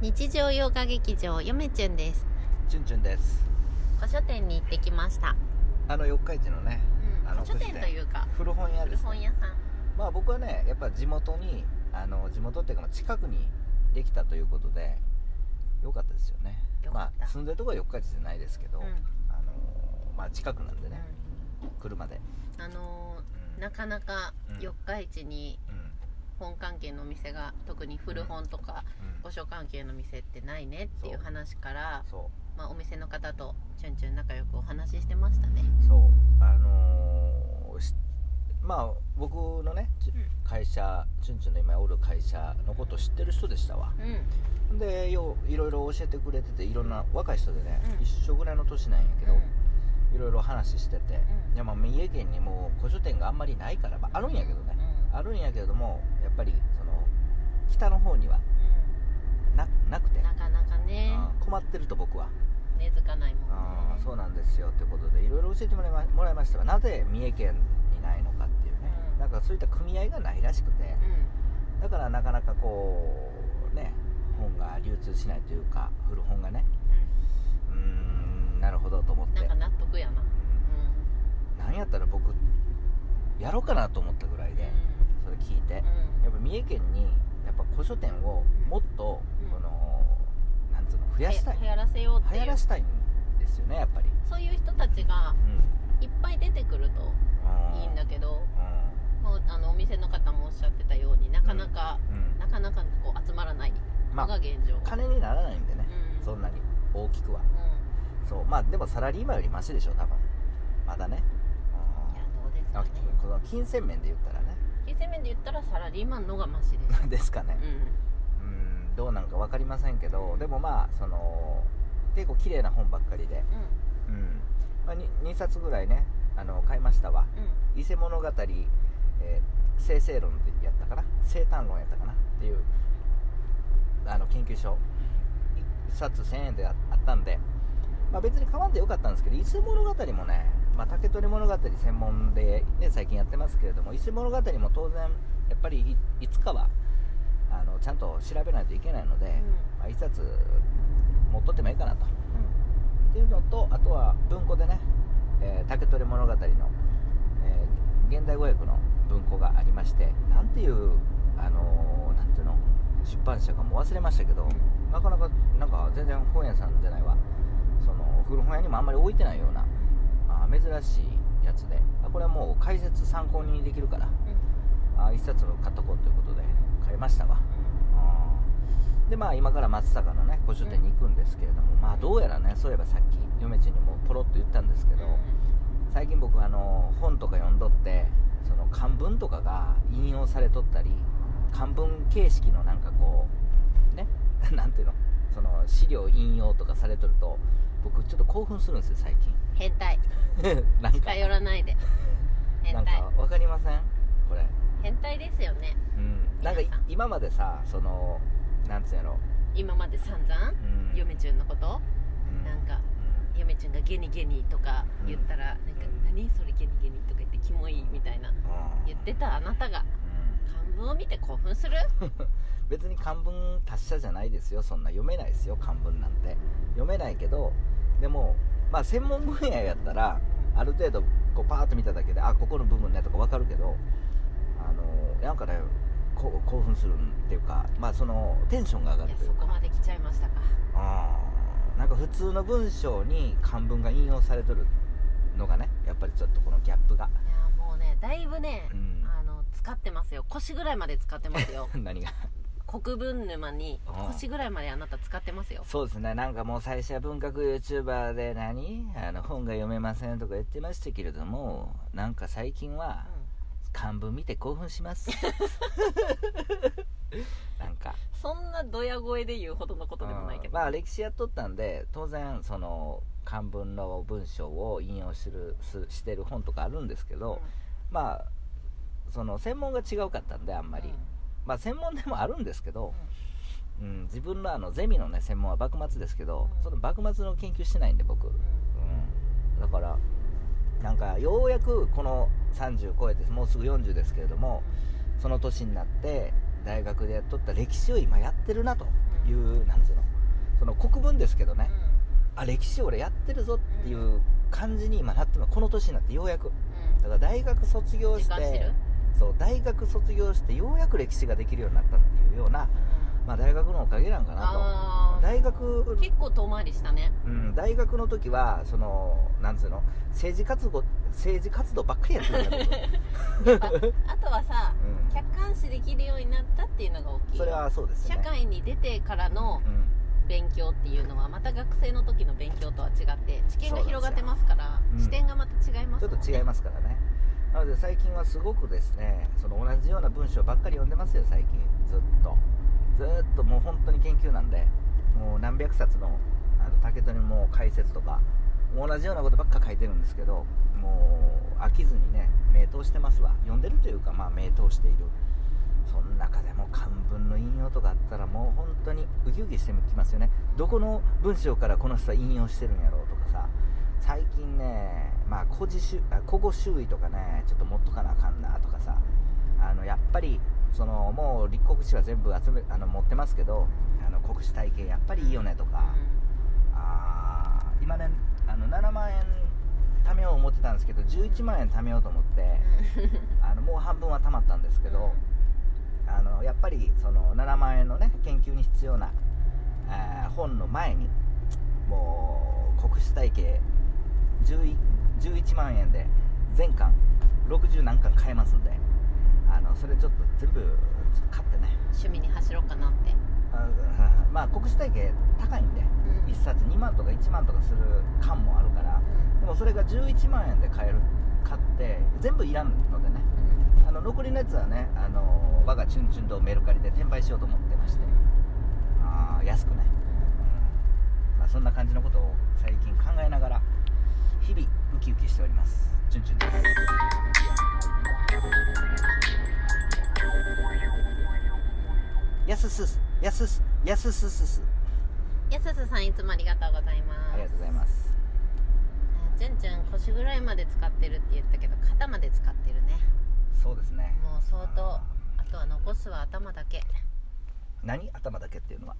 日常洋画劇場よめちゅんです。チュンチュンです。古書店に行ってきました、あの四日市のねあの古書店というか古本屋古です、本屋さん。まあ僕はねやっぱ地元にあの地元っていうかまあ近くにできたということで良かったですよね。まあ住んでるところは四日市じゃないですけど、うん。あのまあ近くなんでね、車で。うんあのーうん。なかなかうん。四日市にうん本関係のお店が特に古本とかうん。古書関係の店ってないねっていう話から、そまあ、お店の方とチュンチュン仲良くお話ししてましたね。うそう。あのーしまあ僕のねちうん。会社チュンチュンの今おる会社のこと知ってる人でしたわ。うん。でよういろいろ教えてくれてていろんな若い人でね、うん。一緒ぐらいの年なんやけど、うん。いろいろ話してて、うん。いやまあ三重県にもう古書店があんまりないから、まあ、あるんやけどね、うんあるんやけれどもやっぱりその北の方にはななくて。うん、なかなかね。うん困ってると僕は、根付かないもんね。そうなんですよってことでいろいろ教えてもらいまもらいましたがなぜ三重県にないのかっていうね、うん。なんかそういった組合がないらしくて。うん。だからなかなかこうね本が流通しないというか古本がね。うーんなるほどと思って。うんなんか納得やな。うん。なんやったら僕やろうかなと思ったぐらいで、聞いて、やっうんぱ三重県にやっぱ古書店をもっと、うん。このなんつうの増やしたい。流行らせようって流行らしたいんですよねやっぱり、そういう人たちがうん。いっぱい出てくるといいんだけど、もうあのお店の方もおっしゃってたようになかなか、なかなかこう集まらないまあのが現状、金にならないんでね、うん。そんなに大きくは。うそうまあでもサラリーマンよりマシでしょ多分。まだね。ん、いやどうですあかね。この金銭面で言ったらね金銭面で言ったらサラリーマンのがマシです。ですかね。ううんどうなんか分かりませんけどでもまあその結構綺麗な本ばっかりで、んうん。うん。まあ、2, 冊ぐらいねあの買いましたわ。う伊勢物語、えー、生成論でやったかな？生誕論やったかな？っていうあの研究所1冊1000円でああったんで、まあ、別に買わんでよかったんですけど伊勢物語もね、まあ、竹取物語専門で、ね、最近やってますけれども伊勢物語も当然やっぱりいいつかはあのちゃんと調べないといけないので、ん。まあ、1冊持っとってもいいかなと。うん。っていうのとあとは文庫でね「えー竹取物語の」えー現代語訳の文庫がありましてなんていうあのーなんていうの出版社かも忘れましたけど、なかなかなんか全然本屋さんじゃないわ。その古本屋にもあんまり置いてないような珍しいやつで。あこれはもう解説参考にできるから。あー一冊買っとこうということで。買いましたわ。あーでまあ今から松坂のね古書店に行くんですけれども、まあどうやらねそういえばさっき嫁ちにもポロッと言ったんですけど、最近僕あの本とか読んどってその漢文とかが引用されとったり漢文形式のなんかこうね なんていうの？その資料引用とかされとると僕ちょっと興奮するんですよ最変態。近 なんか。近寄らないで。変 なん態。かわかりません？これ。変態ですよね。うん。なんかい皆さん今までさそのなんつうんやろ、今まで散々？うん、嫁ちゅんのこと？うん。なんか嫁ちゅんがゲニゲニとか言ったら、なんか何それゲニゲニとか言ってキモいみたいな。うん。言ってたあなたが。うん漢文を見て興奮する？別に漢文達者じゃないですよ。そんな読めないですよ。漢文なんて。読めないけどでもまあ専門分野やったらある程度こうパーッと見ただけであここの部分ねとか分かるけどあのなんかねこ興奮するっていうかまあそのテンションが上がるというか。そこまで来ちゃいましたか。うんなんか普通の文章に漢文が引用されとるのがねやっぱりちょっとこのギャップが、いやもうねだいぶね、うん、使ってますよ。腰ぐらいまで使ってますよ。何が？国分沼にうん腰ぐらいまであなた使ってますよ。そうですね。なんかもう最初は文学 YouTuber で何？あの本が読めませんとか言ってましたけれどもなんか最近は漢文見て興奮します。なんか。そんなドヤ声で言うほどのことでもないけど、まあ歴史やっとったんで当然その漢文の文章を引用するすしてる本とかあるんですけど、まあその専門が違うかったんであんまり、まあ専門でもあるんですけど、うん、自分のあのゼミのね専門は幕末ですけど、うん。その幕末の研究してないんで僕、うん、だからなんかようやくこの30超えてもうすぐ40ですけれどもその年になって大学でやっとった歴史を今やってるなというなんつうのその国文ですけどね、あ歴史俺やってるぞっていう感じに今なってこの年になってようやく。だから大学卒業してそう大学卒業してようやく歴史ができるようになったっていうような、まあ、大学のおかげなんかなと。大学結構遠回りしたね、うん、大学の時はそのなんつうの？政治活動政治活動ばっかりやってるんだけど。あとはさ、うん、客観視できるようになったっていうのが大きいそれはそうです、ね、社会に出てからの、勉強っていうのはまた学生の時の勉強とは違って知見が広がってますから、視点がまた違います、ね、ちょっと違いますからねなので最近はすごくですねその同じような文章ばっかり読んでますよ最近。ずっと。ずっともう本当に研究なんでもう何百冊のあの竹取も解説とか同じようなことばっか書いてるんですけどもう飽きずにね名答してますわ。読んでるというかまあ名答している。その中でも漢文の引用とかあったらもう本当にウキウキしてきますよね。どこの文章からこの人は引用してるんやろうとかさ最近ねまあ古語周囲とかねちょっと持っとかなあかんなとかさあのやっぱりそのもう立国史は全部集めあの持ってますけどあの国史体系やっぱりいいよねとか、うん、あ今ねあの7万円貯めよう思ってたんですけど11万円貯めようと思って、あのもう半分は貯まったんですけど、うん、あのやっぱりその7万円のね研究に必要な、えー、本の前にもう国史体系 11, 11万円で全巻60何巻買えますんであのそれちょっと全部買ってね。趣味に走ろうかなって。あまあ国史体系高いんで、うん、1冊2万とか1万とかする缶もあるから、うん、でもそれが11万円で買える買って全部いらんのでね、うん、あの残りのやつはねあの我がチュンチュンとメルカリで転売しようと思ってまして、あ安くね、まあ、そんな感じのことを最近考えながら日々ウキウキしております。チュンチュンです。やすすやすすやすすすす。やすすさんいつもありがとうございます。ありがとうございます。チュンチュン腰ぐらいまで使ってるって言ったけど肩まで使ってるね。そうですね。もう相当あとは残すは頭だけ。何？頭だけっていうのは？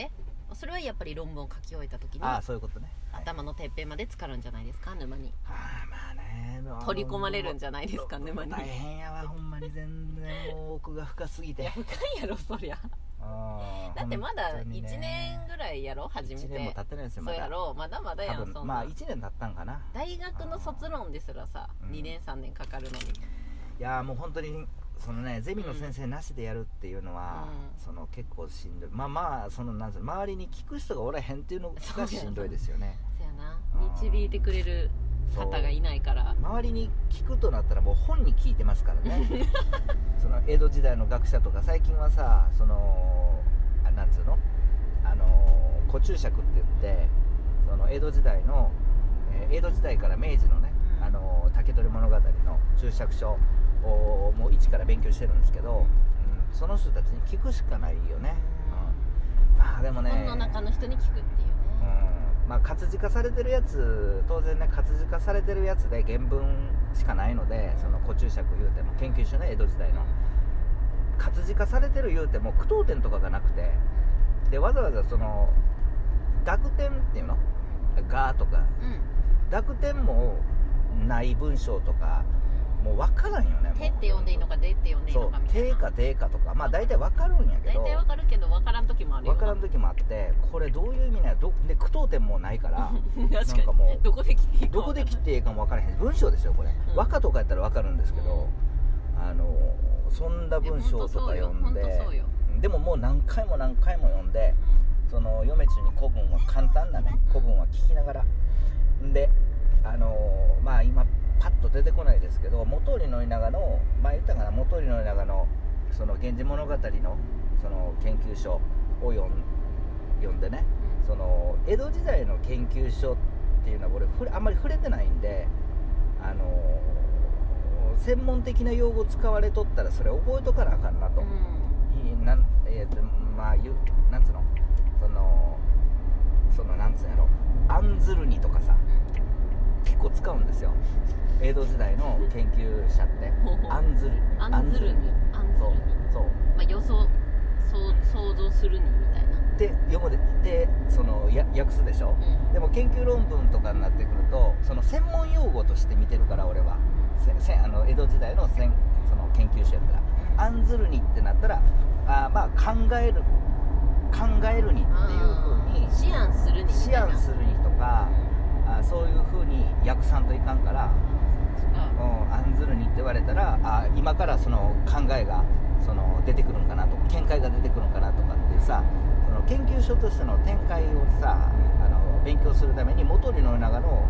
えそれはやっぱり論文を書き終えた時にああそういうことね、はい、頭のてっぺんまで浸かるんじゃないですか沼に。ああまあね。取り込まれるんじゃないですか沼に。大変やわほんまに全然。奥が深すぎて。深いやろそりゃ。だってまだ1年ぐらいやろ初めて。1年も経ってないですよまだ。そうやろまだまだやんそんな。まあ1年経ったんかな。大学の卒論ですらさ、うん、2年3年かかるのに。いやもう本当にそのねゼミの先生なしでやるっていうのは、うん、その結構しんどい。まあまあそのなん周りに聞く人がおらへんっていうのがしんどいですよね。そやな。導いてくれる方がいないから。周りに聞くとなったらもう本に聞いてますからね。その江戸時代の学者とか最近はさそのあなんつうのあの古注釈って言ってその江戸時代の、えー、江戸時代から明治のね、うん、あの竹取物語の注釈書をもう一から勉強してるんですけど、うん、その人たちに聞くしかないよね、うん、まあでもね本の中の人に聞くっていうね、うん、まあ活字化されてるやつ当然ね活字化されてるやつで原文しかないのでその古注釈言うても研究所ね江戸時代の。活字化されてる言うても句読点とかがなくてでわざわざその濁点っていうの「が」とか、濁点もない文章とかもう分からんよね手って読んでいいのかでって読んでいいのかみたいな。手か手かとかまあ大体分かるんやけど大体分かるけど分からん時もあるよ。分からん時もあってこれどういう意味など で句読点もないから 確かもうどこで切っていいかどこで切っていいかも分からへん。文章ですよこれ、うん、和歌とかやったら分かるんですけど、うん、あのそんな文章とか読んででももう何回も何回も読んで、うん、その読め中に古文は簡単なね。古文は聞きながら。で出てこないですけど元利宣長の前言ったかな元利宣長のその「源氏物語の」その研究所を読んでね、その江戸時代の研究所っていうのは俺あんまり触れてないんであの専門的な用語使われとったらそれ覚えとかなあかんなと、うん、なんえーとまあゆなんつうの？そのそのなんつうんやろ？案ずるにとかさ、うん、結構使うんですよ。江戸時代の研究者って。案ずる。案ずるに。案ずるに。そう。まあ予想想想像するにみたいな。で読むででそのや訳すでしょ？うん。でも研究論文とかになってくるとその専門用語として見てるから俺は。せせあの江戸時代のせんその研究所やったら。案ずるにってなったらあーまあ考える考えるにっていうふうに思案するに思案するにとかそういうふうに訳さんといかんからうん、案ずるにって言われたらあ今からその考えがその出てくるんかなと見解が出てくるんかなとかっていうさその研究所としての展開をさあの勉強するために元利の長の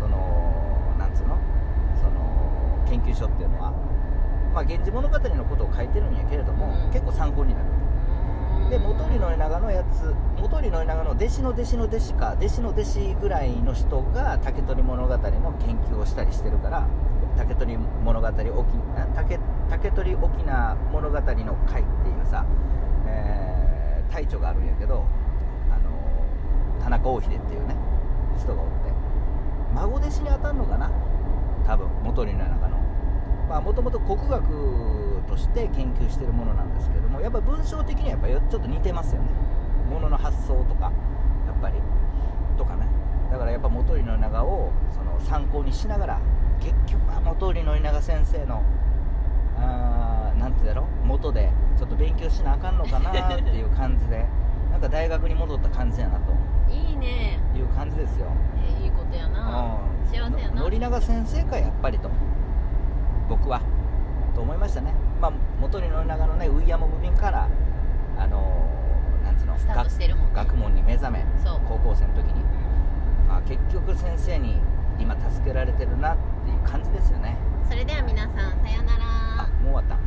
そのなんつうのその研究所っていうのは、まあ、源氏物語のことを書いてるんやけれども、うん。結構参考になるで元利の長のやつ元利の長の弟子の弟子の弟子か弟子の弟子ぐらいの人が竹取物語の研究をしたりしてるから竹取物語沖竹竹取沖縄物語の会っていうさ、えー、隊長があるんやけどあの田中大秀っていうね人がおって孫弟子に当たるのかな？多分元利の長の。まあもともと国学として研究してるものなんですけどもやっぱ文章的にはやっぱよちょっと似てますよね。ものの発想とかやっぱりとかね。だからやっぱ元利の長をその参考にしながら結局は元利の長先生のあーなんてだろう元でちょっと勉強しなあかんのかなっていう感じでなんか大学に戻った感じやなと。いいね。いう感じですよ。えいいことやな。うん。幸せやな。の宣長先生かやっぱりと。僕は。と思いましたねまあ元利宣長のねウイヤモム便からあのーなんつうのね学学問に目覚め高校生の時に、まあ、結局先生に今助けられてるなっていう感じですよね。それでは皆さんさようなら。あもう終わった